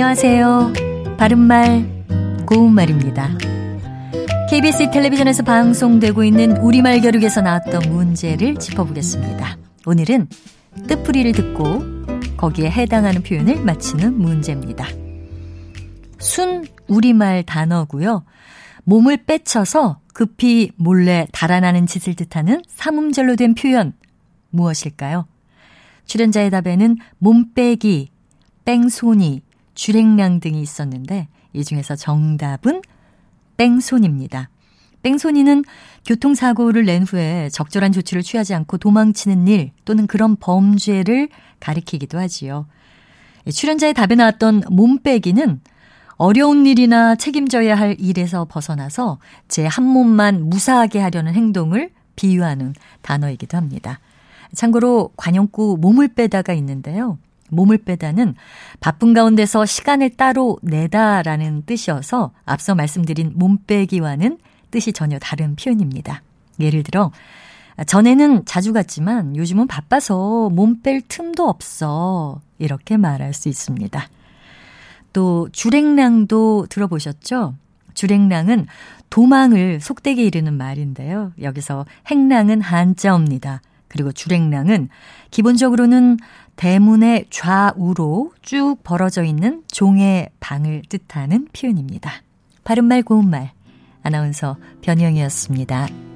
안녕하세요. 바른말, 고운말입니다. KBS 텔레비전에서 방송되고 있는 우리말 겨루기에서 나왔던 문제를 짚어보겠습니다. 오늘은 뜻풀이를 듣고 거기에 해당하는 표현을 맞히는 문제입니다. 순 우리말 단어고요. 몸을 빼쳐서 급히 몰래 달아나는 짓을 뜻하는 삼음절로 된 표현 무엇일까요? 출연자의 답에는 몸빼기, 뺑소니, 주랭랑 등이 있었는데 이 중에서 정답은 뺑소니입니다. 뺑소니는 교통사고를 낸 후에 적절한 조치를 취하지 않고 도망치는 일 또는 그런 범죄를 가리키기도 하지요. 출연자의 답에 나왔던 몸빼기는 어려운 일이나 책임져야 할 일에서 벗어나서 제 한 몸만 무사하게 하려는 행동을 비유하는 단어이기도 합니다. 참고로 관용구 몸을 빼다가 있는데요. 몸을 빼다는 바쁜 가운데서 시간을 따로 내다라는 뜻이어서 앞서 말씀드린 몸 빼기와는 뜻이 전혀 다른 표현입니다. 예를 들어, 전에는 자주 갔지만 요즘은 바빠서 몸 뺄 틈도 없어. 이렇게 말할 수 있습니다. 또, 주랭랑도 들어보셨죠? 주랭랑은 도망을 속되게 이르는 말인데요. 여기서 행랑은 한자어입니다. 그리고 주랭랑은 기본적으로는 대문의 좌우로 쭉 벌어져 있는 종의 방을 뜻하는 표현입니다. 바른말 고운말 아나운서 변희영이었습니다.